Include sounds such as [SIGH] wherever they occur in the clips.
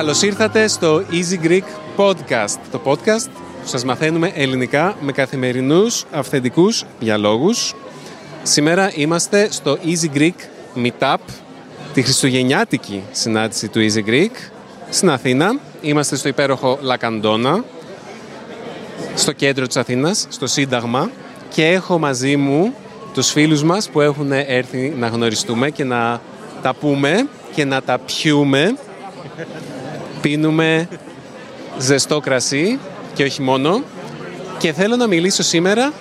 Καλώς ήρθατε στο Easy Greek Podcast. Το podcast που σας μαθαίνουμε ελληνικά με καθημερινούς αυθεντικούς διαλόγους. Σήμερα είμαστε στο Easy Greek Meetup, τη χριστουγεννιάτικη συνάντηση του Easy Greek στην Αθήνα. Είμαστε στο υπέροχο Λακαντόνα, στο κέντρο της Αθήνας, στο Σύνταγμα και έχω μαζί μου τους φίλους μας που έχουν έρθει να γνωριστούμε και να τα πούμε και να τα πιούμε πίνουμε ζεστό κρασί και όχι μόνο και θέλω να μιλήσω σήμερα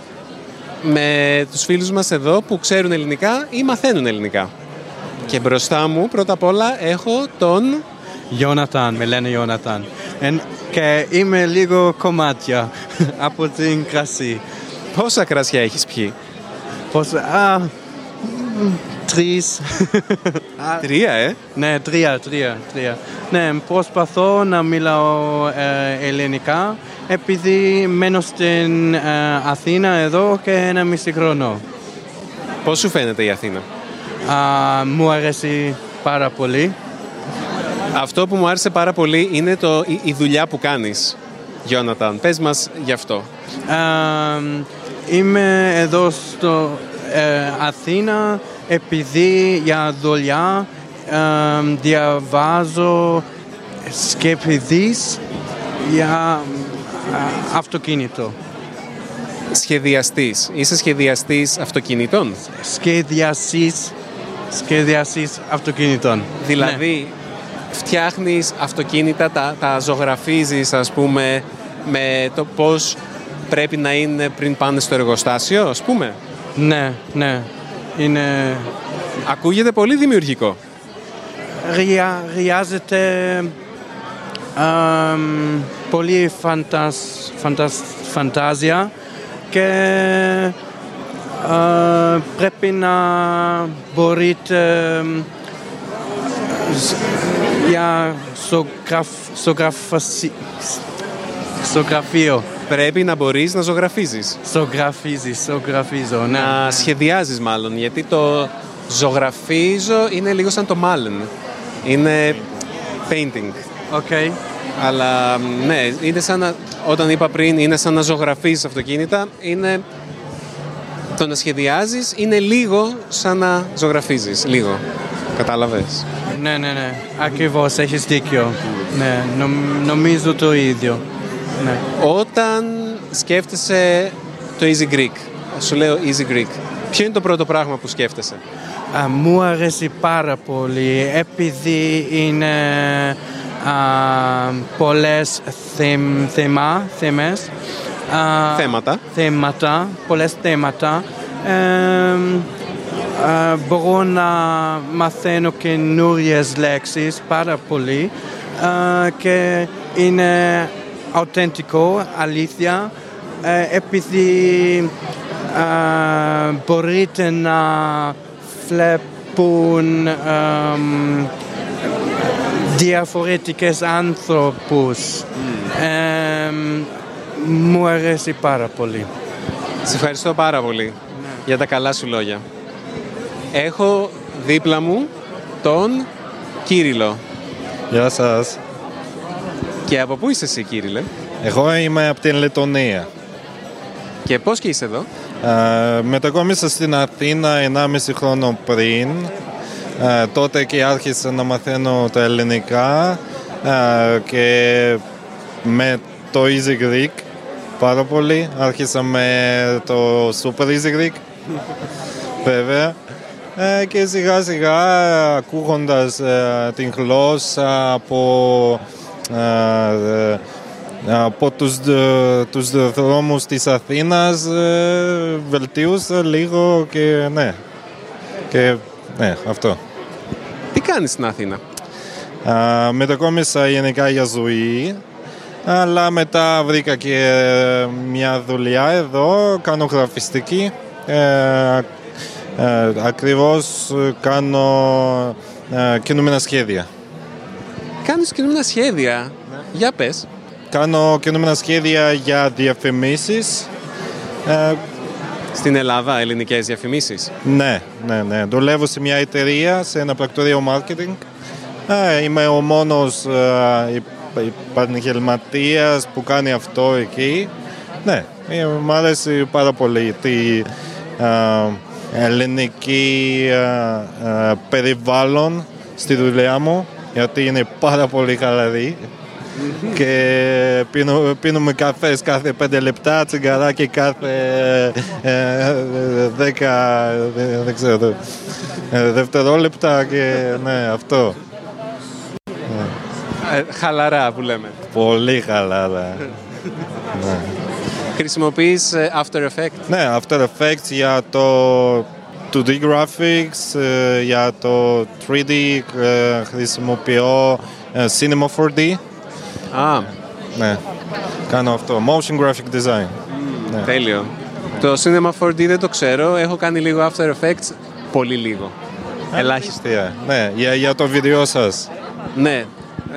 με τους φίλους μας εδώ που ξέρουν ελληνικά ή μαθαίνουν ελληνικά. Και μπροστά μου πρώτα απ' όλα έχω τον... Γιώναθαν, με λένε Γιώναθαν. Και είμαι λίγο κομμάτια [LAUGHS] από την κρασί. Πόσα κρασιά έχεις πιει; Πόσα... Α, τρεις. [LAUGHS] Τρία, ε; Ναι, τρία, τρία, τρία. Ναι, προσπαθώ να μιλάω ε, ελληνικά επειδή μένω στην ε, Αθήνα εδώ και ένα μισή χρόνο. Πώς σου φαίνεται η Αθήνα; Α, μου αρέσει πάρα πολύ. Αυτό που μου άρεσε πάρα πολύ είναι το, η, η δουλειά που κάνεις, Γιώναταν. Πες μας γι' αυτό. Α, είμαι εδώ στο ε, Αθήνα επειδή για δουλειά ε, διαβάζω σκέπηδης για ε, αυτοκίνητο. Σχεδιαστής. Είσαι σχεδιαστής αυτοκινήτων; Σχεδιαστής, σχεδιαστής αυτοκινήτων. Δηλαδή, φτιάχνεις αυτοκίνητα, τα, τα ζωγραφίζεις ας πούμε με το πώς πρέπει να είναι πριν πάνε στο εργοστάσιο, ας πούμε. Ναι, ναι. Είναι... Ακούγεται πολύ δημιουργικό. Χρειά- χρειάζεται αμ, πολύ φαντασ, φαντασ, φαντάζια και α, πρέπει να μπορείτε μ, σ- για στο, γραφ, στο, γραφασι- στο γραφείο. Πρέπει να μπορείς να ζωγραφίζεις. Στο γραφίζει, στο γραφίζω, ναι. Να σχεδιάζεις μάλλον, γιατί το ζωγραφίζω είναι λίγο σαν το μάλλον. Είναι painting. OK. Αλλά ναι, είναι σαν να, όταν είπα πριν, είναι σαν να ζωγραφίζεις αυτοκίνητα, είναι το να σχεδιάζεις είναι λίγο σαν να ζωγραφίζεις, λίγο. Κατάλαβες; Ναι, ναι, ναι. Ακριβώς, έχεις δίκιο. Ναι, νομ- νομίζω το ίδιο. Ναι. Όταν σκέφτεσαι το Easy Greek, σου λέω Easy Greek, ποιο είναι το πρώτο πράγμα που σκέφτεσαι; Α, μου αρέσει πάρα πολύ επειδή είναι α, πολλές θέμ, θέμα, θέμες. Α, θέματα. Θέματα, θέματα. μπορώ να μαθαίνω καινούριες λέξεις πάρα πολύ και είναι αυθεντικό, αλήθεια, ε, επειδή μπορείτε να βλέπουν διαφορετικές άνθρωπους. Mm μου αρέσει πάρα πολύ. Σε ευχαριστώ πάρα πολύ για τα καλά σου λόγια. Έχω δίπλα μου τον Κύριλο. Γεια σας. Και από πού είσαι εσύ Κύριλε; Εγώ είμαι από την Λετωνία. και πώς και είσαι εδώ; Ε, μετακόμισα στην Αθήνα 1,5 χρόνο πριν. Ε, τότε και άρχισα να μαθαίνω τα ελληνικά ε, και με το Easy Greek πάρα πολύ. Άρχισα με το Super Easy Greek, [LAUGHS] βέβαια. Ε, και σιγά σιγά ακούγοντας ε, την γλώσσα από, ε, ε, από τους, δ- τους δρόμους της Αθήνας ε, βελτίωσα λίγο και ναι. Και ναι, αυτό. Τι κάνεις στην Αθήνα; Α, μετακόμισα γενικά για ζωή, αλλά μετά βρήκα και μια δουλειά εδώ, κάνω γραφιστική. Ε, ε, ακριβώς κάνω ε, κινούμενα σχέδια. κάνεις κινούμενα σχέδια. Για πες. Κάνω κινούμενα σχέδια για διαφημίσεις. Ε, Στην Ελλάδα, ελληνικές διαφημίσεις. ναι, ναι, ναι. Δουλεύω σε μια εταιρεία, σε ένα πρακτορείο marketing. Ε, είμαι ο μόνος ε, επαγγελματίας που κάνει αυτό εκεί. Ναι, ε, μου αρέσει πάρα πολύ τη ε, ελληνική ε, ε, περιβάλλον στη δουλειά μου γιατί είναι πάρα πολύ χαλαρή και πίνω, πίνουμε καφές κάθε πέντε λεπτά, τσιγκαράκι κάθε ε, ε, δέκα, ε, δεν ξέρω, ε, δευτερόλεπτα και ναι, αυτό. Ε, χαλαρά που λέμε. Πολύ χαλαρά. ναι. Χρησιμοποιείς ε, After Effects; ναι, After Effects για το 2D graphics, ε, για το 3D ε, χρησιμοποιώ ε, Cinema 4D. Α, Ναι, κάνω αυτό. Motion Graphic Design. Ναι. τέλειο. Το Cinema 4D δεν το ξέρω. Έχω κάνει λίγο After Effects. Πολύ λίγο. Ελάχιστα. Αστεία. Ναι, για, για το βίντεο σας. Ναι.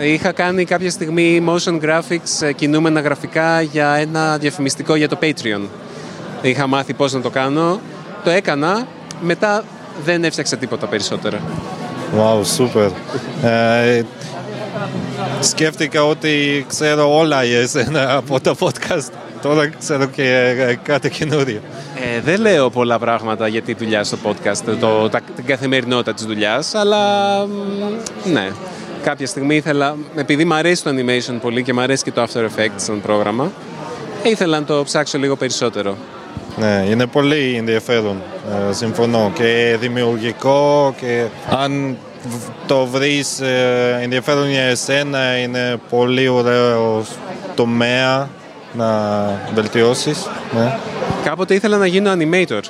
Είχα κάνει κάποια στιγμή motion graphics, ε, κινούμενα γραφικά για ένα διαφημιστικό για το Patreon. Είχα μάθει πώς να το κάνω. Το έκανα. Μετά δεν έφτιαξα τίποτα περισσότερα. Wow, super. Ε, σκέφτηκα ότι ξέρω όλα για εσένα από το podcast. Τώρα ξέρω και ε, κάτι καινούριο. Ε, δεν λέω πολλά πράγματα για τη δουλειά στο podcast, το, τα, την καθημερινότητα της δουλειάς, αλλά μ, ναι. Κάποια στιγμή ήθελα, επειδή μου αρέσει το animation πολύ και μου αρέσει και το After Effects σαν πρόγραμμα, ήθελα να το ψάξω λίγο περισσότερο. Ναι, είναι πολύ ενδιαφέρον, ε, συμφωνώ. Και δημιουργικό και αν β- το βρεις ε, ενδιαφέρον για εσένα είναι πολύ ωραίο τομέα να βελτιώσεις. Ναι, Κάποτε ήθελα να γίνω animator.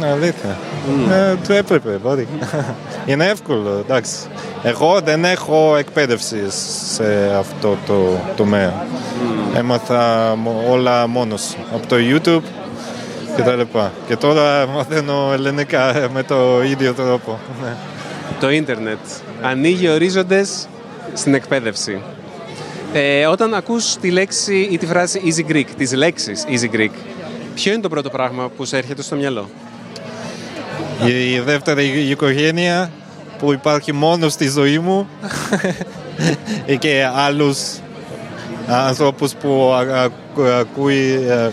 Ναι αλήθεια. Ε, το έπρεπε, μπορεί. [LAUGHS] είναι εύκολο, εντάξει. Εγώ δεν έχω εκπαίδευση σε αυτό το τομέα. Έμαθα μο- όλα μόνος από το YouTube και τα λοιπά. Και τώρα μαθαίνω ελληνικά ε, με το ίδιο τρόπο. Ναι. Το ίντερνετ ανοίγει ορίζοντες στην εκπαίδευση. Ε, όταν ακούς τη λέξη ή τη φράση Easy Greek, τις λέξεις Easy Greek, ποιο είναι το πρώτο πράγμα που σε έρχεται στο μυαλό; Η, η δεύτερη οικογένεια που υπάρχει μόνο στη ζωή μου [LAUGHS] και άλλους ανθρώπους που α- α- ακούει, α-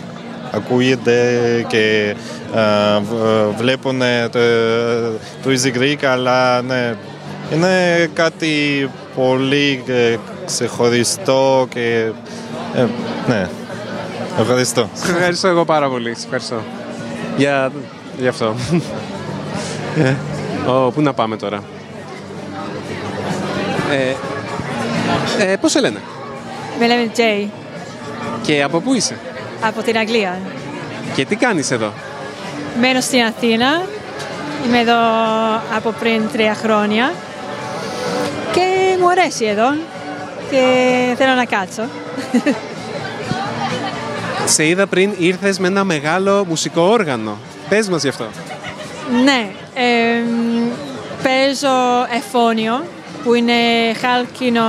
ακούγεται και α, β- βλέπουν ε, το, το Easy Greek αλλά ναι, είναι κάτι πολύ ε, ξεχωριστό και ε, ναι, ευχαριστώ. Σε ευχαριστώ εγώ πάρα πολύ. Σε ευχαριστώ. Για, για αυτό. Ω, πού να πάμε τώρα; Ε, ε, πώς σε λένε; Με λέμε Jay και από πού είσαι; Από την Αγγλία. και τι κάνεις εδώ; Μένω στην Αθήνα. Είμαι εδώ από πριν τρία χρόνια. Και μου αρέσει εδώ. Και θέλω να κάτσω. Σε είδα πριν ήρθες με ένα μεγάλο μουσικό όργανο. Πες μας γι' αυτό. Ναι, εμ, παίζω εφόνιο που είναι χάλκινο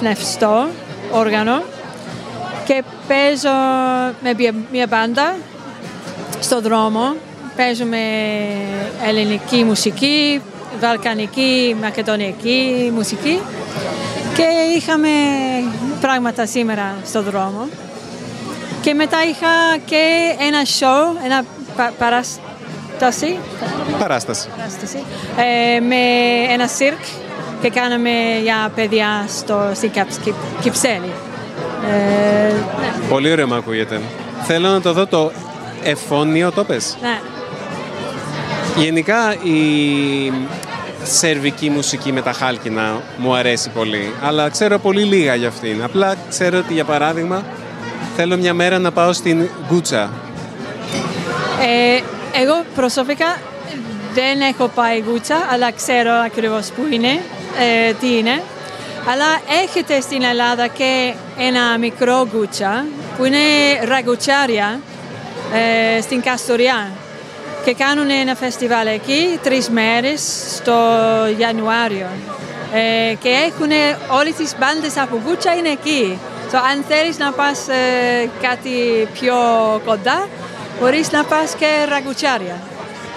πνευστό όργανο και παίζω με μια- μια μπάντα στο δρόμο. Παίζουμε ελληνική μουσική, βαλκανική, μακεδονιακή μουσική και είχαμε πράγματα σήμερα στο δρόμο. Και μετά είχα και ένα show, ένα πα- παράσταση, Παράσταση. παράσταση ε, με ένα σιρκ και κάναμε για παιδιά στο, στην Καψ- Κυ- Κυψέλη. Ε, ναι, Πολύ ωραίο μου ακούγεται. Θέλω να το δω το εφώνιο, το πες. ναι. Γενικά η σερβική μουσική με τα χάλκινα μου αρέσει πολύ, αλλά ξέρω πολύ λίγα για αυτήν. Απλά ξέρω ότι για παράδειγμα θέλω μια μέρα να πάω στην Γκούτσα. Ε, εγώ προσωπικά δεν έχω πάει γούτσα, αλλά ξέρω ακριβώς που είναι, ε, τι είναι. Αλλά έχετε στην Ελλάδα και ένα μικρό γκούτσα που είναι ραγκουτσάρια ε, στην Καστοριά και κάνουν ένα φεστιβάλ εκεί τρεις μέρες στο Ιανουάριο. Ε, και έχουν όλες τις μπάντες από Γκούτσα είναι εκεί. So, αν θέλεις να πας ε, κάτι πιο κοντά, μπορείς να πας και ραγκουτσάρια.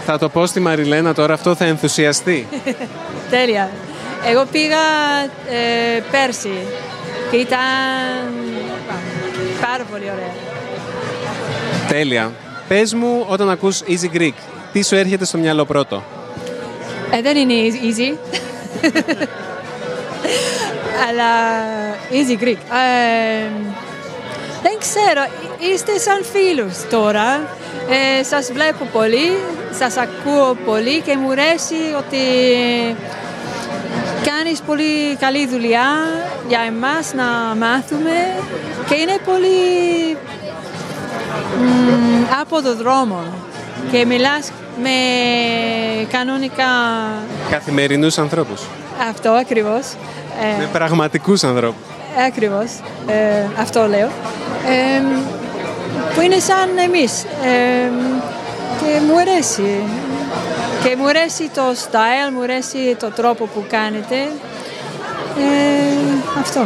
Θα το πω στη Μαριλένα τώρα, αυτό θα ενθουσιαστεί. [LAUGHS] Τέλεια. Εγώ πήγα ε, πέρσι και ήταν πάρα πολύ ωραία. Τέλεια. Πες μου όταν ακούς Easy Greek, τι σου έρχεται στο μυαλό πρώτο; Ε, δεν είναι easy. [LAUGHS] Αλλά easy Greek. Ε, δεν ξέρω, είστε σαν φίλους τώρα. Ε, σας βλέπω πολύ, σας ακούω πολύ και μου αρέσει ότι κάνεις πολύ καλή δουλειά για εμάς να μάθουμε και είναι πολύ μ, από το δρόμο και μιλάς με κανονικά Καθημερινούς ανθρώπους. αυτό ακριβώς. Ε, Με πραγματικούς ανθρώπους. Ακριβώς, ε, αυτό λέω. Ε, που είναι σαν εμείς. Ε, και μου αρέσει. Και μου αρέσει το style, μου αρέσει το τρόπο που κάνετε. Ε, αυτό.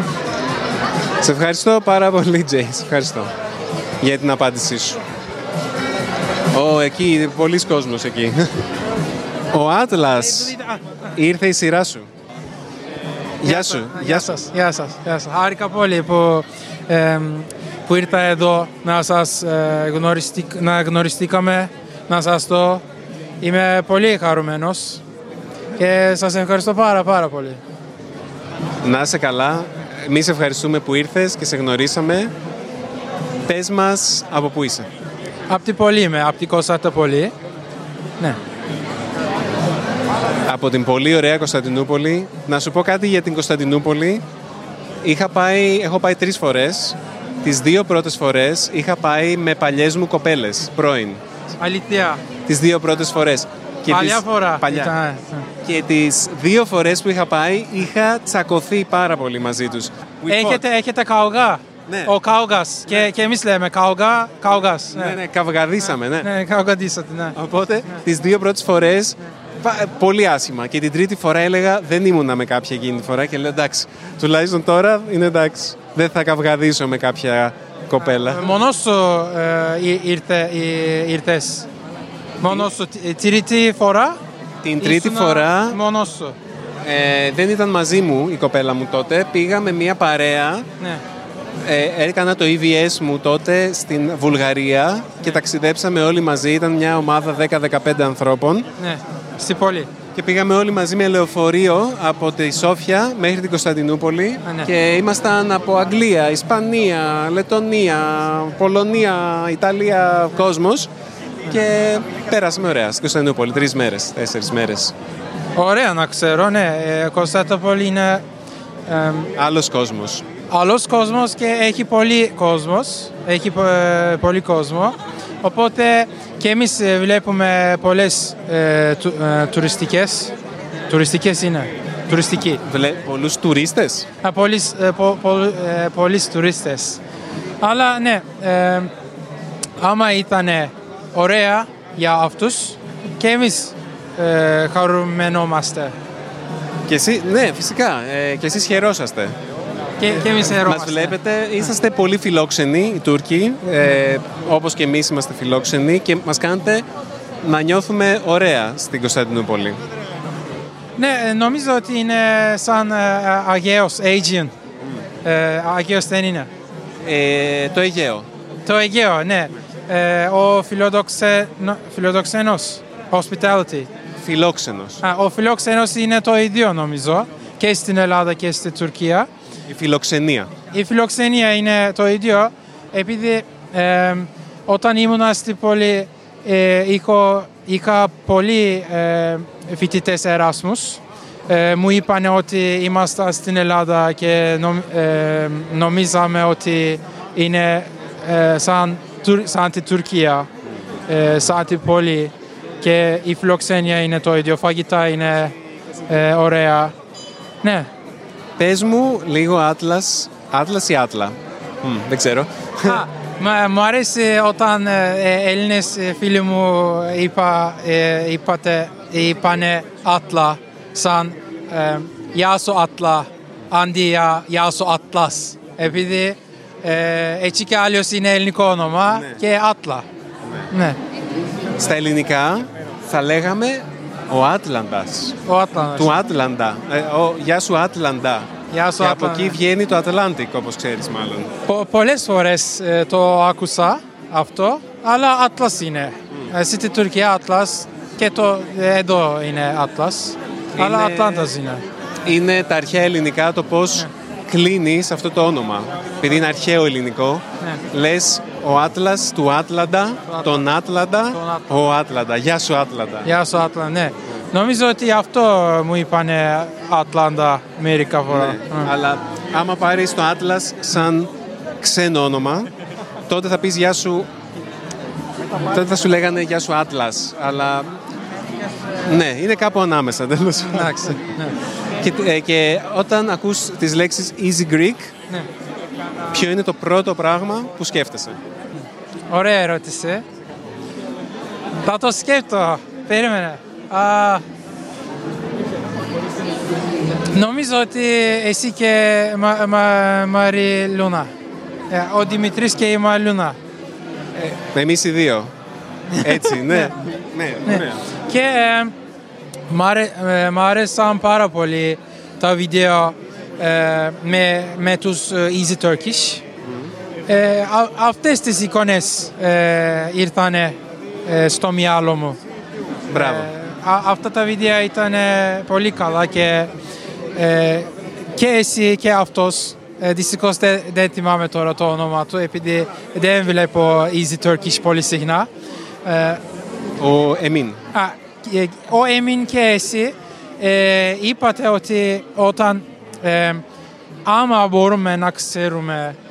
Σε ευχαριστώ πάρα πολύ, Τζέι. Σε ευχαριστώ για την απάντησή σου. Ω, εκεί, πολλοί κόσμος εκεί. Ο Άτλας, ήρθε η σειρά σου. Γεια σου. Γεια σας, γεια σας, γεια σας. Χάρηκα πολύ που, εμ, που ήρθα εδώ να σας ε, γνωριστεί- να γνωριστήκαμε, να σας το. Είμαι πολύ χαρούμενος και σας ευχαριστώ πάρα πάρα πολύ. Να είσαι καλά. Εμείς ευχαριστούμε που ήρθες και σε γνωρίσαμε. Πες μας από πού είσαι. Απ' την πολύ είμαι, απ' την Κωνσταντινούπολη. Ναι. Από την πολύ ωραία Κωνσταντινούπολη. Να σου πω κάτι για την Κωνσταντινούπολη. Είχα πάει, έχω πάει τρεις φορές. Τις δύο πρώτες φορές είχα πάει με παλιές μου κοπέλες, πρώην. Αλήθεια. Τις δύο πρώτες φορές. Και Παλιά τις- φορά. Παλιά. Ήταν, ε, Και τις δύο φορές που είχα πάει είχα τσακωθεί πάρα πολύ μαζί τους. We Έχετε, fought. έχετε καουγά; Ναι. Ο καουγάς. Και, και εμείς λέμε καουγά, καουγάς. Ναι, ναι, καυγαδίσαμε, ναι. Ναι, καουγαντήσατε, ναι. Οπότε τις δύο πρώτες φορές πα- πολύ άσχημα. Και την τρίτη φορά έλεγα δεν ήμουνα με κάποια εκείνη τη φορά και λέω εντάξει, τουλάχιστον τώρα είναι εντάξει. Δεν θα καυγαδίσω με κάποια κοπέλα. Μόνος σου ε, ή- ήρθε, ή- ήρθες. Μόνος σου. Τη- Τρίτη φορά; Την τρίτη ήσουνα φορά Μόνος σου. ε, δεν ήταν μαζί μου η κοπέλα μου τότε. Πήγα με μια παρέα. Ναι. Ε, έκανα το EVS μου τότε στην Βουλγαρία και ταξιδέψαμε όλοι μαζί. Ήταν μια ομάδα 10-15 ανθρώπων. Ναι. Στην πόλη. Και πήγαμε όλοι μαζί με λεωφορείο από τη Σόφια μέχρι την Κωνσταντινούπολη Α, ναι. και ήμασταν από Αγγλία, Ισπανία, Λετωνία, Πολωνία, Ιταλία, κόσμος και πέρασαμε ωραία στην Κωνσταντινούπολη, τρεις μέρες, τέσσερις μέρες. Ωραία να ξέρω, ναι. Ε, Κωνσταντινούπολη είναι ε, Άλλος κόσμος. άλλος κόσμος και έχει πολύ κόσμος. Έχει ε, πολύ κόσμο. Οπότε και εμείς ε, βλέπουμε πολλές ε, του, ε, τουριστικές. Τουριστικές είναι. Τουριστική. Βλέ, πολλούς τουρίστες; Α, πολλοί, ε, πο, πο, ε, πολλοί τουρίστες. Αλλά ναι, ε, άμα ήταν ωραία για αυτούς και εμείς ε, χαρούμενόμαστε. Και εσύ, ναι, φυσικά. Ε, και εσείς χαιρόσαστε. Και, και εμείς Μας χαιρόμαστε. βλέπετε, είσαστε πολύ φιλόξενοι οι Τούρκοι, ε, όπως και εμείς είμαστε φιλόξενοι και μας κάνετε να νιώθουμε ωραία στην Κωνσταντινούπολη. Ναι, ε, νομίζω ότι είναι σαν ε, Αγίος, Aegean. Ε, Αγίος δεν είναι. Ε, το Αιγαίο. Το Αιγαίο, ναι. Ε, ο φιλοδοξε, νο- φιλοδοξένος, hospitality. Φιλόξενος. Α, ο φιλοξένος είναι το ίδιο νομίζω και στην Ελλάδα και στην Τουρκία. Η φιλοξενία. Η φιλοξενία είναι το ίδιο επειδή ε, όταν ήμουν στην πόλη ε, είχα, είχα πολλοί ε, φοιτητές Εράσμους. Ε, μου είπαν ότι ήμασταν στην Ελλάδα και νομ, ε, νομίζαμε ότι είναι ε, σαν, Τουρ- σαν τη Τουρκία, ε, σαν την πόλη και η φιλοξενία είναι το ίδιο, φαγητά είναι ε, ωραία. Ναι, Πες μου λίγο Άτλας. Άτλας ή Άτλα. Μμ, δεν ξέρω. Α, μα- μου αρέσει όταν ε, ε, Έλληνες ε, φίλοι μου είπα, ε, είπατε, είπανε άτλα σαν ε, γεια σου Άτλα, αντί για γεια σου Ατλάς. Επειδή ε, έτσι κι αλλιώς είναι ελληνικό όνομα και Άτλα. Ναι, Στα ελληνικά θα λέγαμε ο Άτλαντας. ο Άτλαντας. Του Άτλαντα. Ε, ο, γεια σου Άτλαντα. Γεια σου Και από Άτλαντα. εκεί βγαίνει το Ατλάντικ, όπως ξέρεις μάλλον. Πο- πολλές φορές ε, το άκουσα αυτό, αλλά Ατλάς είναι. Ε, Στην Τουρκία Ατλάς και το, ε, εδώ είναι Ατλάς. Αλλά Είναι- Ατλάντας είναι. Είναι τα αρχαία ελληνικά το πώς κλείνεις αυτό το όνομα. Επειδή είναι αρχαίο ελληνικό, Ναι. λες ο Άτλας του Άτλαντα, τον Άτλαντα, Άτλαντα. ο Άτλαντα. Γεια σου Άτλαντα. Γεια σου Ατλάντα, ναι. Νομίζω ότι αυτό μου είπανε Ατλάντα μερικά φορά. Ναι. Ε. Αλλά άμα πάρεις το Άτλας σαν ξένο όνομα, τότε θα πεις γεια σου... Τότε θα σου λέγανε γεια σου Άτλας. Αλλά ναι, είναι κάπου ανάμεσα τέλος. Εντάξει. ναι. και, ε, και όταν ακούς τις λέξεις Easy Greek, Ναι. ποιο είναι το πρώτο πράγμα που σκέφτεσαι; Ωραία ερώτηση. Θα το σκέφτω. Περίμενε. Α, νομίζω ότι εσύ και Μα, Μα, Μαρή Λούνα. Ε, ο Δημητρής και η Μαρή Λούνα. Εμείς οι δύο. Έτσι, ναι. [LAUGHS] ναι, ωραία. Και ε, μ' άρε- ε, μ' άρεσαν πάρα πολύ τα βίντεο ε, με, με τους ε, Easy Turkish. Ε, α- αυτές τις εικόνες ε, ήρθαν στο μυαλό μου. Μπράβο. Ε, α- αυτά τα βίντεο ήταν ε, πολύ καλά και, ε, και εσύ και αυτός ε, δυστυχώς δεν, δεν θυμάμαι τώρα το όνομα του επειδή δεν βλέπω Easy Turkish πολύ συχνά. Ε, Ο Εμίν. Α, και- ο Εμίν και εσύ ε, είπατε ότι όταν ε, άμα μπορούμε να ξέρουμε ε,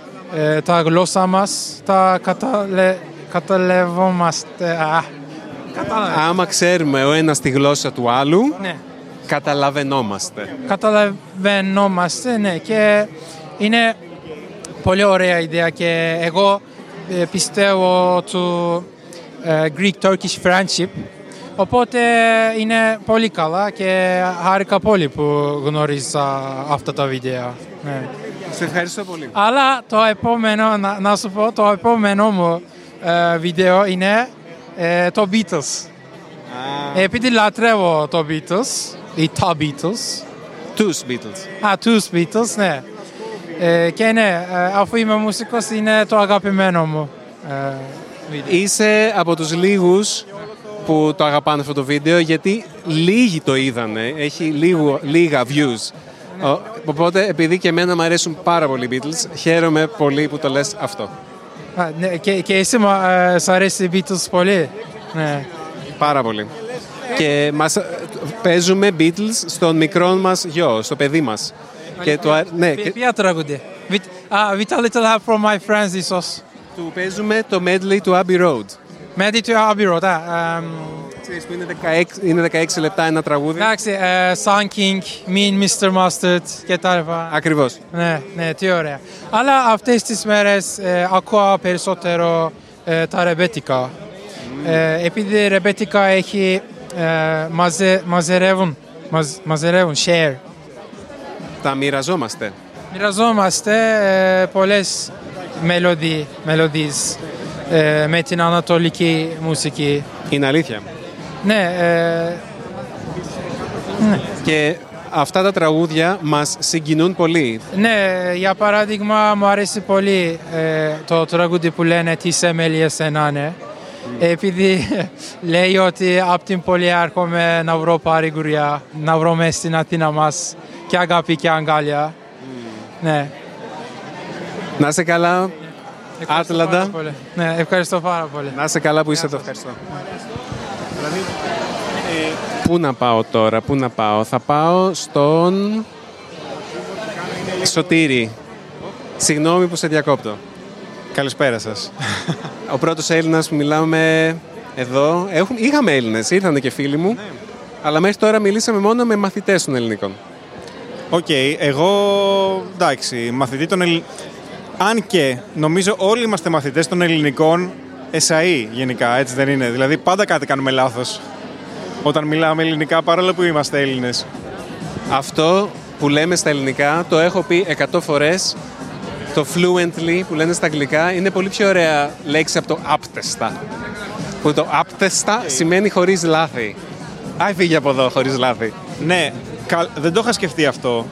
τα γλώσσα μας, τα καταλε, καταλαβόμαστε. Α, καταλα- Άμα ξέρουμε ο ένας τη γλώσσα του άλλου, ναι, καταλαβαίνόμαστε. καταλαβαίνόμαστε, ναι, και είναι πολύ ωραία ιδέα και εγώ ε, πιστεύω του ε, Greek-Turkish friendship οπότε είναι πολύ καλά και χάρηκα πολύ που γνώρισα αυτά τα βίντεο. Ναι. Σε ευχαριστώ πολύ. Αλλά το επόμενο, να, να σου πω, το επόμενο μου ε, βίντεο είναι ε, το Beatles. Επειδή λατρεύω το Beatles, ή τα Beatles, Τους Beatles. Α, τους Beatles, ναι. Ε, και ναι, ε, αφού είμαι μουσικός είναι το αγαπημένο μου ε, βίντεο. Είσαι από τους λίγους που το αγαπάνε αυτό το βίντεο γιατί λίγοι το είδανε. Έχει λίγο, λίγα views. Ο- Οπότε επειδή και εμένα μου αρέσουν πάρα πολύ οι Beatles, χαίρομαι πολύ που το λες αυτό. Α, ναι, και, και εσύ μου ε, σ' αρέσει οι Beatles πολύ; Ναι. Πάρα πολύ. Και μας, παίζουμε Beatles στον μικρό μας γιο, στο παιδί μας. Και το, α- ναι, Ποι- και Ποια τραγούδια; With, ah, with a little help from my friends ίσως. του παίζουμε το medley του Abbey Road. Μέντι του Abbey Road. α, εμ, Ξέρεις που είναι 16, είναι 16 λεπτά ένα τραγούδι. Εντάξει, ε, Sun King, Mean Mr. Mustard και τα λοιπά. Ακριβώς. Ναι, ναι, τι ωραία. Αλλά αυτές τις μέρες ε, ακούω περισσότερο ε, τα ρεμπέτικα. Ε, επειδή ρεμπέτικα έχει ε, μαζε, μαζερεύουν, μαζ, μαζερεύουν, share. Τα μοιραζόμαστε. Μοιραζόμαστε ε, πολλές μελωδί, μελωδίες ε, με την ανατολική μουσική. Είναι αλήθεια. Ναι, ε, Και αυτά τα τραγούδια μας συγκινούν πολύ. ναι, για παράδειγμα μου αρέσει πολύ ε, το τραγούδι που λένε «Τι εμέλειες ενάνε». Επειδή [LAUGHS] λέει ότι από την πόλη έρχομαι να βρω παρηγοριά, να βρω μες στην Αθήνα μας και αγάπη και αγκάλια. Ναι. Να είσαι καλά. Ευχαριστώ Άτλαντα. πάρα πολύ. Ναι, ευχαριστώ πάρα πολύ. Να είσαι καλά που είσαι εδώ. Ευχαριστώ. Πού να πάω τώρα, πού να πάω; Θα πάω στον Σωτήρη. Συγγνώμη που σε διακόπτω. Καλησπέρα σας. Ο πρώτος Έλληνας που μιλάμε εδώ. Έχουν, είχαμε Έλληνες, ήρθαν και φίλοι μου. Αλλά μέχρι τώρα μιλήσαμε μόνο με μαθητές των ελληνικών. Οκ, εγώ εντάξει, μαθητή των Ελλην... Αν και νομίζω όλοι είμαστε μαθητές των ελληνικών εσαεί γενικά, έτσι δεν είναι. Δηλαδή πάντα κάτι κάνουμε λάθος όταν μιλάμε ελληνικά παρόλο που είμαστε Έλληνες. Αυτό που λέμε στα ελληνικά, το έχω πει 100 φορές, το fluently που λένε στα αγγλικά, είναι πολύ πιο ωραία λέξη από το άπτεστα. Που το άπτεστα σημαίνει χωρίς λάθη. Άι φύγει από εδώ χωρίς λάθη. Ναι, κα- δεν το είχα σκεφτεί αυτό.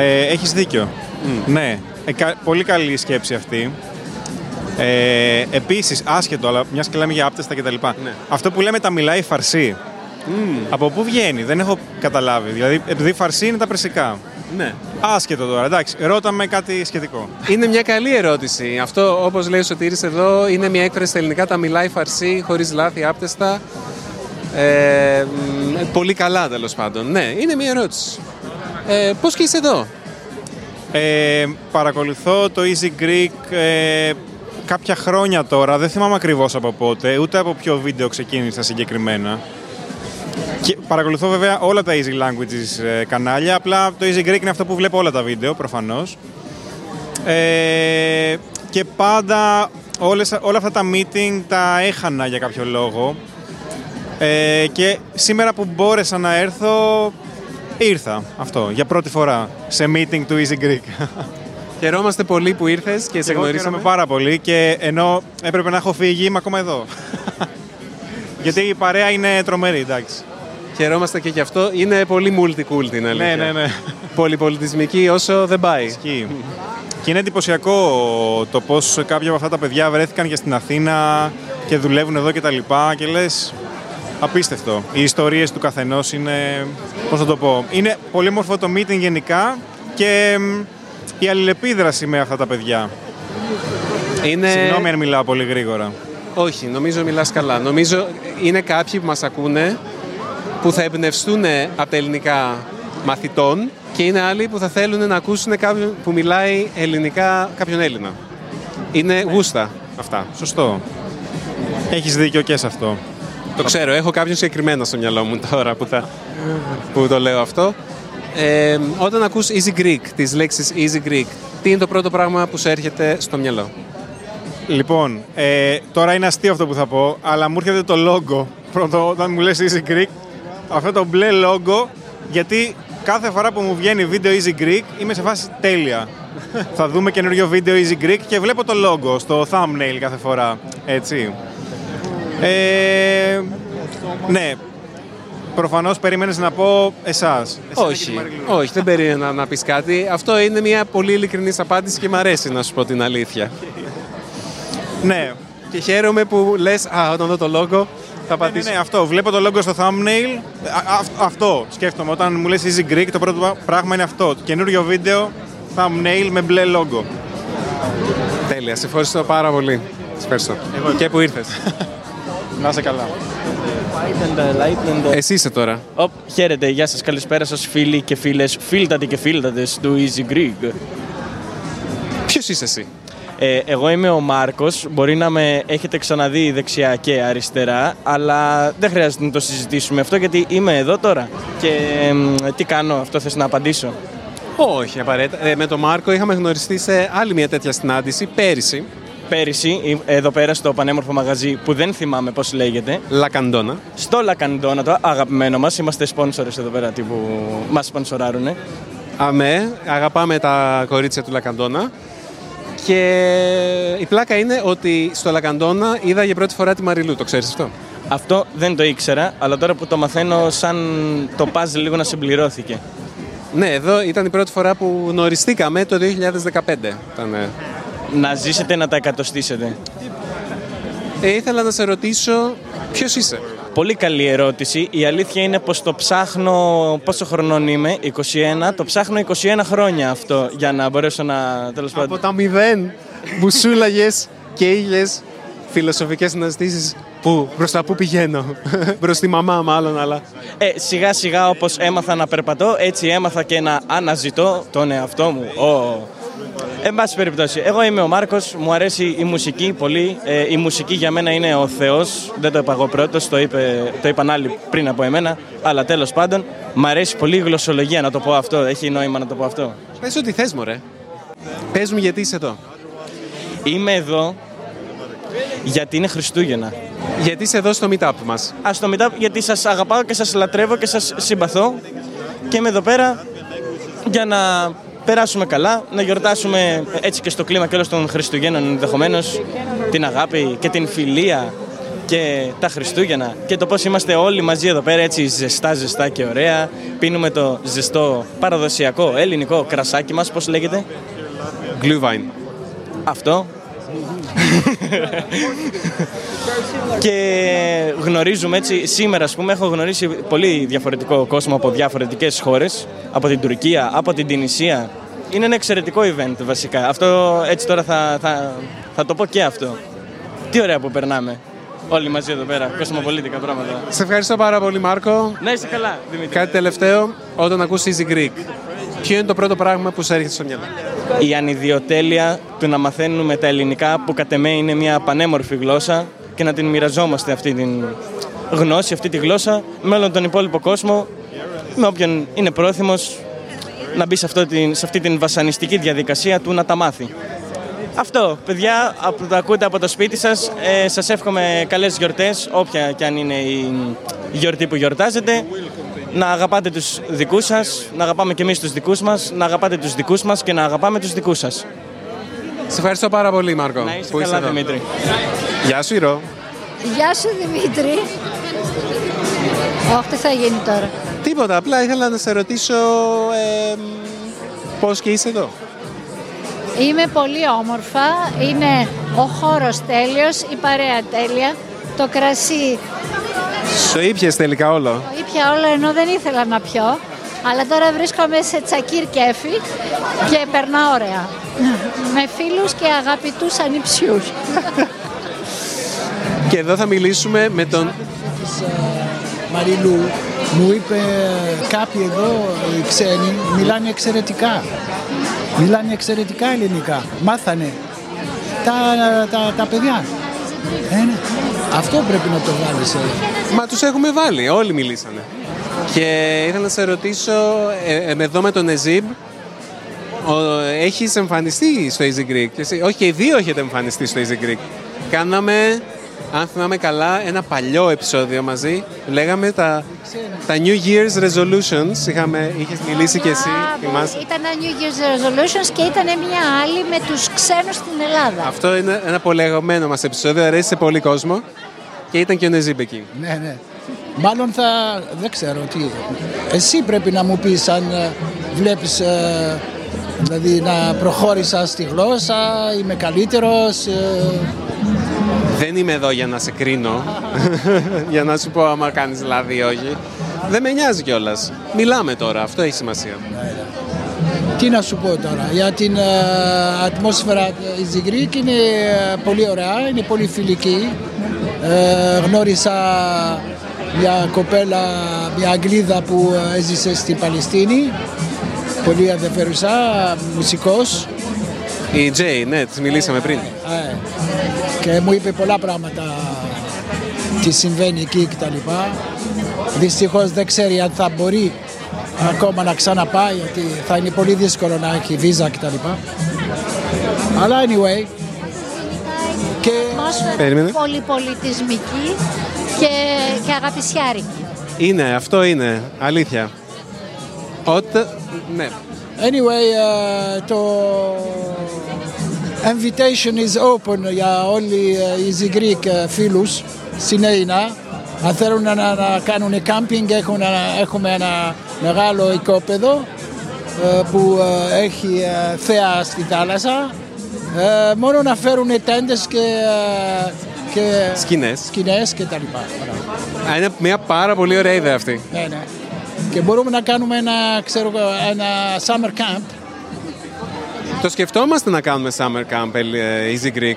Ε, έχεις δίκιο. Ναι, ε, κα- πολύ καλή η σκέψη αυτή. Ε, επίσης, άσχετο, αλλά μιας και λέμε για άπτεστα κτλ. Ναι. Αυτό που λέμε τα μιλάει φαρσί. Από πού βγαίνει, δεν έχω καταλάβει. Δηλαδή, επειδή φαρσί είναι τα περσικά. Ναι. Άσχετο τώρα, εντάξει, ρώτα με κάτι σχετικό. Είναι μια καλή ερώτηση. Αυτό, όπως λέει ο Σωτήρης εδώ, είναι μια έκφραση στα ελληνικά, τα μιλάει φαρσί, χωρίς λάθη, άπτεστα. Ε, μ, πολύ καλά, τέλος πάντων. Ναι, είναι μια ερώτηση. Ε, πώς και είσαι εδώ; Ε, παρακολουθώ το Easy Greek ε, κάποια χρόνια τώρα, δεν θυμάμαι ακριβώς από πότε, ούτε από ποιο βίντεο ξεκίνησα συγκεκριμένα. Και παρακολουθώ βέβαια όλα τα Easy Languages ε, κανάλια, απλά το Easy Greek είναι αυτό που βλέπω όλα τα βίντεο προφανώς. Ε, και πάντα όλες, όλα αυτά τα meeting τα έχανα για κάποιο λόγο. Ε, και σήμερα που μπόρεσα να έρθω, ήρθα αυτό για πρώτη φορά σε meeting του Easy Greek. [LAUGHS] Χαιρόμαστε πολύ που ήρθες και σε Εγώ γνωρίσαμε. χαίρομαι πάρα πολύ και ενώ έπρεπε να έχω φύγει, είμαι ακόμα εδώ. [LAUGHS] Γιατί η παρέα είναι τρομερή, εντάξει. Χαιρόμαστε και γι' αυτό. Είναι πολύ multi-cool την αλήθεια. Ναι, ναι, ναι. Πολυπολιτισμική όσο δεν πάει. Ισχύει. Και είναι εντυπωσιακό το πώς κάποια από αυτά τα παιδιά βρέθηκαν και στην Αθήνα και δουλεύουν εδώ και τα λοιπά και λες. Απίστευτο. Οι ιστορίες του καθενός είναι. Πώς θα το πω. Είναι πολύ όμορφο το meeting γενικά και μ, η αλληλεπίδραση με αυτά τα παιδιά. Είναι... Συγγνώμη αν μιλάω πολύ γρήγορα. Όχι, νομίζω μιλάς καλά. Νομίζω είναι κάποιοι που μας ακούνε που θα εμπνευστούν από τα ελληνικά μαθητών και είναι άλλοι που θα θέλουν να ακούσουν κάποιον που μιλάει ελληνικά κάποιον Έλληνα. Είναι γούστα αυτά. Σωστό. Έχεις δίκιο και σε αυτό. Το ξέρω, έχω κάποιον συγκεκριμένο στο μυαλό μου τώρα που, θα, που το λέω αυτό. Ε, όταν ακούς Easy Greek, τις λέξεις Easy Greek, τι είναι το πρώτο πράγμα που σου έρχεται στο μυαλό; Λοιπόν, ε, τώρα είναι αστείο αυτό που θα πω, αλλά μου έρχεται το logo. Πρώτο, όταν μου λες Easy Greek, αυτό το μπλε logo, γιατί κάθε φορά που μου βγαίνει βίντεο Easy Greek είμαι σε φάση τέλεια. θα δούμε καινούριο βίντεο Easy Greek και βλέπω το logo στο thumbnail κάθε φορά. Έτσι. Ε, ναι. Προφανώς περίμενες να πω εσάς. Εσένα και τη Όχι, Μαριλού. όχι, δεν περίμενα να πεις κάτι. Αυτό είναι μια πολύ ειλικρινής απάντηση και μ' αρέσει να σου πω την αλήθεια. [LAUGHS] Ναι, Και χαίρομαι που λες, α, όταν δω το logo θα Ναι, πατήσω. ναι, αυτό. Βλέπω το logo στο thumbnail. Α, α- αυτό σκέφτομαι. Όταν μου λες Easy Greek, το πρώτο πράγμα είναι αυτό. Το καινούριο βίντεο, thumbnail με μπλε logo. Τέλεια, σε ευχαριστώ πάρα πολύ. Σε ευχαριστώ. Και που ήρθες. [LAUGHS] Να είσαι καλά. Εσύ είσαι τώρα. Οπ, χαίρετε, γεια σας, καλησπέρα σας φίλοι και φίλες, φίλτατοι και φίλτατες του Easy Greek. Ποιος είσαι εσύ; Ε, εγώ είμαι ο Μάρκος, μπορεί να με έχετε ξαναδεί δεξιά και αριστερά, αλλά δεν χρειάζεται να το συζητήσουμε αυτό γιατί είμαι εδώ τώρα. Και εμ, τι κάνω, αυτό θες να απαντήσω; Όχι, απαραίτητα. Ε, με τον Μάρκο είχαμε γνωριστεί σε άλλη μια τέτοια συνάντηση πέρυσι. Πέρυσι, ε, εδώ πέρα στο πανέμορφο μαγαζί που δεν θυμάμαι πώς λέγεται, Λακαντόνα. στο Λακαντόνα, το αγαπημένο μας, είμαστε sponsors εδώ πέρα τύπου μας σπονσοράρουνε. Αμέ, αγαπάμε τα κορίτσια του Λακαντόνα. Και η πλάκα είναι ότι στο Λακαντόνα είδα για πρώτη φορά τη Μαριλού. Το ξέρεις αυτό; Αυτό δεν το ήξερα, αλλά τώρα που το μαθαίνω σαν το puzzle λίγο να συμπληρώθηκε. Ναι, εδώ ήταν η πρώτη φορά που γνωριστήκαμε το 2015. Ήταν, ε. Να ζήσετε να τα εκατοστήσετε; Ε, ήθελα να σε ρωτήσω ποιος είσαι; Πολύ καλή ερώτηση. Η αλήθεια είναι πως το ψάχνω, πόσο χρονών είμαι, 21, το ψάχνω 21 χρόνια αυτό για να μπορέσω να, τέλος Από πάντων. τα μηδέν που σούλαγες και είχες φιλοσοφικές συναντήσεις Πού, προς τα πού πηγαίνω. [LAUGHS] προς τη μαμά μάλλον, αλλά... Ε, σιγά σιγά όπως έμαθα να περπατώ, έτσι έμαθα και να αναζητώ τον εαυτό μου. Ω. Εν πάση περιπτώσει, εγώ είμαι ο Μάρκος, μου αρέσει η μουσική πολύ. Ε, η μουσική για μένα είναι ο Θεός, δεν το είπα εγώ πρώτος, το, είπε, το είπαν άλλοι πριν από εμένα, αλλά τέλος πάντων, μου αρέσει πολύ η γλωσσολογία να το πω αυτό, έχει νόημα να το πω αυτό. Πες ό,τι θες, μωρέ. Πες μου γιατί είσαι εδώ. Είμαι εδώ γιατί είναι Χριστούγεννα. Γιατί είσαι εδώ στο meetup μας. Α το μετά γιατί σας αγαπάω και σας λατρεύω και σας συμπαθώ και είμαι εδώ πέρα για να περάσουμε καλά, να γιορτάσουμε έτσι και στο κλίμα και όλων των Χριστουγέννων ενδεχομένως την αγάπη και την φιλία και τα Χριστούγεννα και το πώς είμαστε όλοι μαζί εδώ πέρα έτσι ζεστά ζεστά και ωραία πίνουμε το ζεστό παραδοσιακό ελληνικό κρασάκι μας πώς λέγεται; Glühwein. αυτό [LAUGHS] και γνωρίζουμε έτσι, σήμερα ας πούμε έχω γνωρίσει πολύ διαφορετικό κόσμο από διαφορετικές χώρες, από την Τουρκία, από την Τινησία. Είναι ένα εξαιρετικό event βασικά. Αυτό έτσι τώρα θα, θα, θα το πω και αυτό. Τι ωραία που περνάμε. Όλοι μαζί εδώ πέρα, κοσμοπολίτικα πράγματα. Σε ευχαριστώ πάρα πολύ, Μάρκο. Να είσαι καλά, Δημήτρη. Κάτι τελευταίο, όταν ακούς Easy Greek, ποιο είναι το πρώτο πράγμα που σου έρχεται στο μυαλό; Η ανιδιοτέλεια του να μαθαίνουμε τα ελληνικά που κατ' εμέ είναι μια πανέμορφη γλώσσα και να την μοιραζόμαστε αυτή την γνώση, αυτή τη γλώσσα με όλον τον υπόλοιπο κόσμο με όποιον είναι πρόθυμος να μπει σε, αυτό την, σε αυτή την βασανιστική διαδικασία του να τα μάθει. Αυτό, παιδιά, από το ακούτε από το σπίτι σας, ε, σας εύχομαι καλές γιορτές, όποια και αν είναι η γιορτή που γιορτάζετε. Να αγαπάτε τους δικούς σας, να αγαπάμε και εμείς τους δικούς μας, να αγαπάτε τους δικούς μας και να αγαπάμε τους δικούς σας. Σε ευχαριστώ πάρα πολύ, Μάρκο. Να είσαι που είσαι καλά, εδώ. Δημήτρη. Γεια σου, Ηρώ. Γεια σου Δημήτρη. Όχι, τι θα γίνει τώρα; Τίποτα, απλά ήθελα να σε ρωτήσω ε, πώς και είσαι εδώ. Είμαι πολύ όμορφα, είναι ο χώρος τέλειος, η παρέα τέλεια, το κρασί Στο ήπιες τελικά όλο. το ήπια όλο ενώ δεν ήθελα να πιω, αλλά τώρα βρίσκομαι σε τσακίρ κέφι και περνάω ωραία. [LAUGHS] Με φίλους και αγαπητούς ανιψιούς. [LAUGHS] Και εδώ θα μιλήσουμε με τον της ε, Μαριλού μου είπε κάποιοι εδώ οι ξένοι μιλάνε εξαιρετικά. Μιλάνε εξαιρετικά ελληνικά. Μάθανε τα, τα, τα παιδιά. Ε, ναι. Αυτό πρέπει να το βάλεις. ε. Μα τους έχουμε βάλει, όλοι μιλήσανε. Και ήθελα να σε ρωτήσω, ε, ε, εδώ με τον Εζίμπ, ο, έχεις εμφανιστεί στο Easy Greek; Και εσύ- όχι, και οι δύο έχετε εμφανιστεί στο Easy Greek. Κάναμε, αν θυμάμαι καλά, ένα παλιό επεισόδιο μαζί. Λέγαμε τα, τα New Year's Resolutions. Είχαμε, είχες μιλήσει και εσύ, Α, θυμάσαι. Ήταν ένα New Year's Resolutions και ήταν μια άλλη με τους ξένους στην Ελλάδα. Αυτό είναι ένα πολύ αγαπημένο μας επεισόδιο, αρέσει σε πολύ κόσμο. Και ήταν και ο Νεζίμπ εκεί. Ναι, ναι. Μάλλον θα... δεν ξέρω τι. Εσύ πρέπει να μου πεις αν ε, βλέπεις ε, δηλαδή να προχώρησα στη γλώσσα, είμαι καλύτερος. ε, Δεν είμαι εδώ για να σε κρίνω, [LAUGHS] για να σου πω άμα κάνεις λάθη ή όχι. Δεν με νοιάζει κιόλας. Μιλάμε τώρα, αυτό έχει σημασία. Τι να σου πω τώρα, για την ε, ατμόσφαιρα η Ζιγκρίκ είναι ε, πολύ ωραία, είναι πολύ φιλική. Ε, γνώρισα μια κοπέλα, μια Αγγλίδα που ε, έζησε στην Παλαιστίνη, πολύ ενδιαφέρουσα, μουσικός. Η Τζέι, ναι, της μιλήσαμε πριν. Ε, και μου είπε πολλά πράγματα τι συμβαίνει εκεί και τα λοιπά. Δυστυχώς δεν ξέρει αν θα μπορεί ακόμα να ξαναπάει γιατί θα είναι πολύ δύσκολο να έχει βίζα και τα λοιπά. Αλλά anyway και Ατμόσφαιρα Περίμενε. πολυπολιτισμική και, και αγαπησιάρικη. Είναι, αυτό είναι, αλήθεια. Όταν. Ναι. anyway ε, το invitation is open για όλοι ε, οι Greek ε, φίλους στην Έινα. Αν θέλουν να, να κάνουν κάμπινγκ έχουν, ένα- έχουμε ένα μεγάλο οικόπεδο ε, που ε, έχει ε, θέα στη θάλασσα. Ε, μόνο να φέρουν τέντες και, ε, και Σκηνές. σκηνές και τα λοιπά. Μπράβο. Α, Είναι μια πάρα πολύ ωραία ιδέα αυτή. Ναι, ναι. Και μπορούμε να κάνουμε ένα, ξέρω, εγώ, ένα summer camp Το σκεφτόμαστε να κάνουμε summer camp ε, Easy Greek.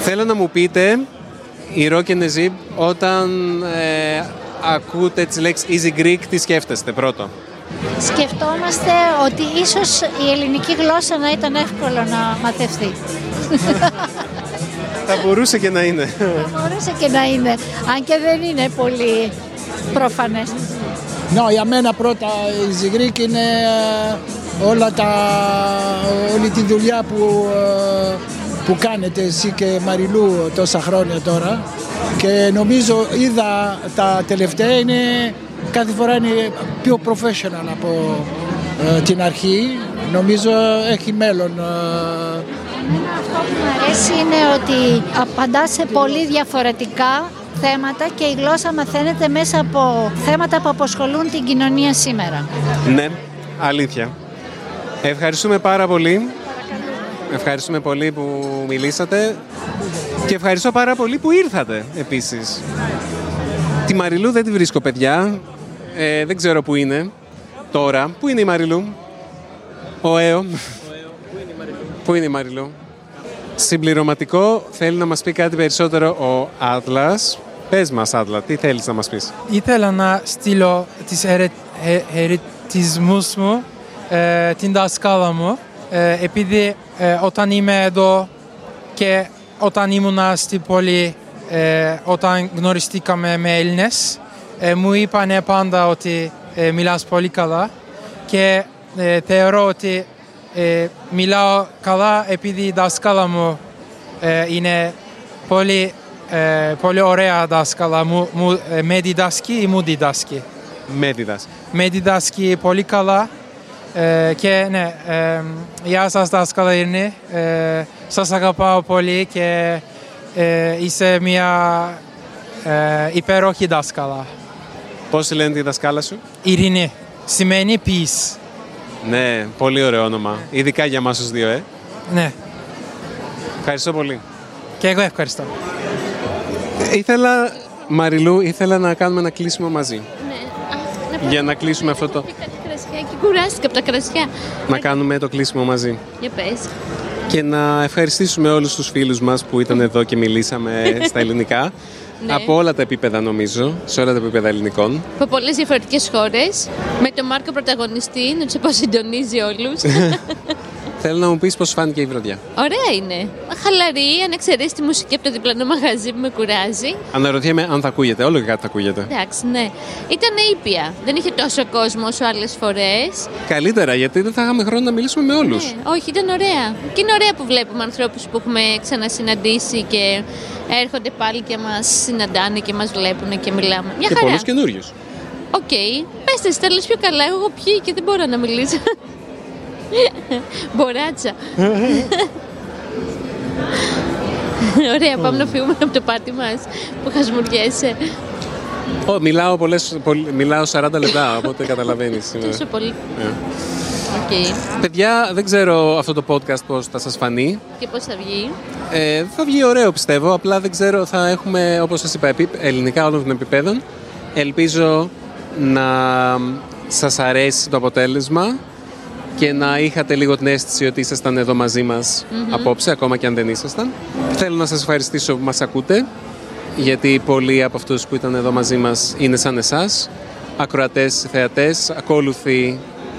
Θέλω να μου πείτε, Ηρώ και Νεζίμπ, όταν ε, ακούτε τις λέξεις Easy Greek, τι σκέφτεστε πρώτο; Σκεφτόμαστε ότι ίσως η ελληνική γλώσσα να ήταν εύκολο να μαθευτεί. [LAUGHS] Θα μπορούσε και να είναι. Θα μπορούσε και να είναι, αν και δεν είναι πολύ προφανές. Ναι, για μένα πρώτα η Ζυγρίκ είναι ε, όλα τα, όλη τη δουλειά που, ε, που κάνετε εσύ και Μαριλού τόσα χρόνια τώρα και νομίζω είδα τα τελευταία είναι κάθε φορά είναι πιο professional από, ε, την αρχή. Νομίζω έχει μέλλον. ε, Εμένα αυτό που μου αρέσει είναι ότι απαντά σε πολύ διαφορετικά θέματα και η γλώσσα μαθαίνεται μέσα από θέματα που αποσχολούν την κοινωνία σήμερα. Ναι, αλήθεια. Ευχαριστούμε πάρα πολύ. Ευχαριστούμε πολύ που μιλήσατε και ευχαριστώ πάρα πολύ που ήρθατε επίσης. Τη Μαριλού δεν τη βρίσκω παιδιά. Ε, δεν ξέρω που είναι τώρα. Πού είναι η Μαριλού; Ο Έο. Πού είναι η Μαριλού; Συμπληρωματικό θέλει να μας πει κάτι περισσότερο ο Άτλας. Πες μας Άτλα, τι θέλεις να μας πεις; Ήθελα να στείλω τις ερε, ε, ερετισμούς μου, ε, την δασκάλα μου, ε, επειδή ε, όταν είμαι εδώ και όταν ήμουνα στην πόλη, ε, όταν γνωριστήκαμε με Έλληνες, ε, μου είπανε πάντα ότι ε, μιλάς πολύ καλά και ε, θεωρώ ότι ε, μιλάω καλά επειδή η δασκάλα μου ε, είναι πολύ, ε, πολύ ωραία δάσκαλα. Μου, μου, ε, με διδάσκει ή μου διδάσκει; Μέτιδας. Με διδάσκει πολύ καλά ε, και ναι, ε, γεια σας δάσκαλα Ειρήνη. Ε, σας αγαπάω πολύ και ε, είσαι μια ε, υπέροχη δάσκαλα. Πώς τη λένε τη δασκάλα σου; Ειρήνη σημαίνει peace. Ναι, πολύ ωραίο όνομα. Ειδικά για εμάς τους δύο, ε. Ναι, Ευχαριστώ πολύ. και εγώ ευχαριστώ. Ήθελα, Μαριλού, ήθελα να κάνουμε ένα κλείσιμο μαζί. Για να κλείσουμε αυτό το... Κάτι κρασιά και κουράστηκα από τα κρασιά. Να κάνουμε το κλείσιμο μαζί. Για πες. Και να ευχαριστήσουμε όλους τους φίλους μας που ήταν εδώ και μιλήσαμε [LAUGHS] στα ελληνικά. Ναι. Από όλα τα επίπεδα νομίζω, σε όλα τα επίπεδα ελληνικών. Από πολλές διαφορετικές χώρες. Με τον Μάρκο πρωταγωνιστή, να τους πω συντονίζει όλους. [LAUGHS] Θέλω να μου πεις πώς φάνηκε η βραδιά. Ωραία είναι. Χαλαρή, αν εξαιρέσει τη μουσική από το διπλανό μαγαζί που με κουράζει. Αναρωτιέμαι αν θα ακούγεται, όλο και κάτι θα ακούγεται. Εντάξει, ναι. Ήταν ήπια. Δεν είχε τόσο κόσμο όσο άλλες φορές. Καλύτερα, γιατί δεν θα είχαμε χρόνο να μιλήσουμε με όλους. Ναι, όχι, ήταν ωραία. Και είναι ωραία που βλέπουμε ανθρώπους που έχουμε ξανασυναντήσει και έρχονται πάλι και μας συναντάνε και μας βλέπουν και μιλάμε. Μια χαρά. πολλούς καινούριους. Οκ. Πες τα, τα λες πιο καλά. Εγώ έχω πιει και δεν μπορώ να μιλήσω. [LAUGHS] Μπουράτσα. Ωραία, πάμε να φύγουμε από το πάρτι μας που χασμουριέσαι. Ω, μιλάω, πολλές, πολλ- μιλάω 40 λεπτά, οπότε καταλαβαίνεις. σήμερα. [LAUGHS] Τόσο πολύ. Ε. Οκ. Παιδιά, δεν ξέρω αυτό το podcast πώς θα σας φανεί. Και πώς θα βγει. Ε, θα βγει ωραίο πιστεύω, απλά δεν ξέρω, θα έχουμε όπως σας είπα επί- ελληνικά όλων των επιπέδων. Ελπίζω να σας αρέσει το αποτέλεσμα και να είχατε λίγο την αίσθηση ότι ήσασταν εδώ μαζί μας απόψε, ακόμα και αν δεν ήσασταν. Θέλω να σας ευχαριστήσω που μας ακούτε, γιατί πολλοί από αυτούς που ήταν εδώ μαζί μας είναι σαν εσάς, ακροατές, θεατές, ακόλουθοι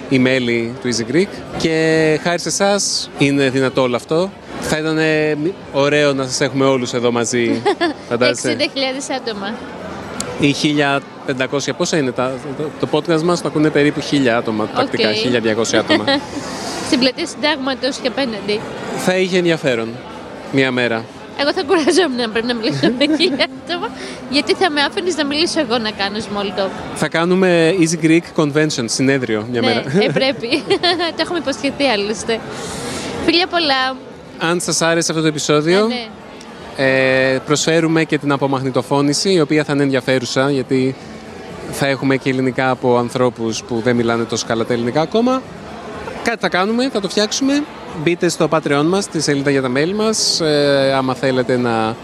οι μέλη του Easy Greek και χάρη σε εσάς είναι δυνατό όλο αυτό. Θα ήταν ε, μη- ωραίο να σας έχουμε όλους εδώ μαζί, [LAUGHS] 60.000 φαντάζεστε. άτομα. Ή 1500, πόσα είναι τα, το, το podcast μας, το ακούνε περίπου 1000 άτομα, τακτικά, 1200 άτομα. [LAUGHS] Στην πλατεία συντάγματος και απέναντι. θα είχε ενδιαφέρον μια μέρα. Εγώ θα κουραζόμουν να πρέπει να μιλήσω με χίλια άτομα, γιατί θα με άφηνες να μιλήσω εγώ να κάνω small talk. Θα κάνουμε Easy Greek Convention, συνέδριο μια ναι, μέρα. ε, [LAUGHS] πρέπει. [LAUGHS] το έχουμε υποσχεθεί άλλωστε. Φιλιά πολλά. Αν σας άρεσε αυτό το επεισόδιο, Ναι, ναι. Ε, προσφέρουμε και την απομαγνητοφώνηση, η οποία θα είναι ενδιαφέρουσα, γιατί θα έχουμε και ελληνικά από ανθρώπους που δεν μιλάνε τόσο καλά τα ελληνικά ακόμα. Κάτι θα κάνουμε, θα το φτιάξουμε. Μπείτε στο Patreon μας, τη σελίδα για τα mail μας, ε, άμα θέλετε να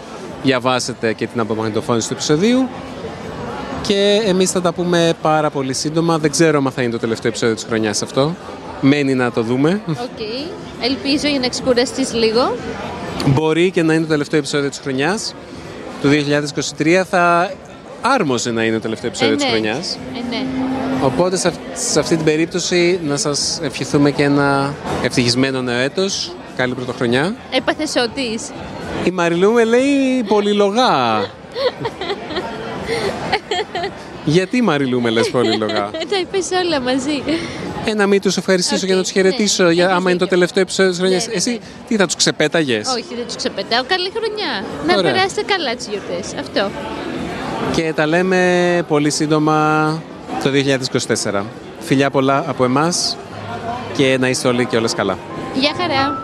διαβάσετε και την απομαγνητοφώνηση του επεισοδίου. Και εμείς θα τα πούμε πάρα πολύ σύντομα. Δεν ξέρω αν θα είναι το τελευταίο επεισόδιο της χρονιάς αυτό. Μένει να το δούμε. Οκ. Ελπίζω για να ξεκουραστεί λίγο. Μπορεί και να είναι το τελευταίο επεισόδιο της χρονιάς. Το 2023 θα άρμοζε να είναι το τελευταίο επεισόδιο της ναι. χρονιάς. Ε, ναι. Οπότε σε, αυ- σε αυτή την περίπτωση να σας ευχηθούμε και ένα ευτυχισμένο νέο έτος. Καλή πρωτοχρονιά. Έπαθες ότι. Η Μαριλού με λέει πολυλογά. [LAUGHS] Γιατί η Μαριλού με λες πολυλογά; Τα είπες όλα μαζί. Ε, να μην τους ευχαριστήσω Οκ, και να τους ναι, χαιρετήσω ναι, για, έχεις άμα είναι το δίκιο. τελευταίο επεισόδιο της χρονιάς. Ναι, ναι, Εσύ ναι. τι θα τους ξεπέταγες; Όχι, δεν τους ξεπετάω. Καλή χρονιά. Να Ωραία. περάσετε καλά τις γιορτές. Αυτό. Και τα λέμε πολύ σύντομα το 2024. Φιλιά πολλά από εμάς και να είστε όλοι και όλες καλά. Γεια χαρά!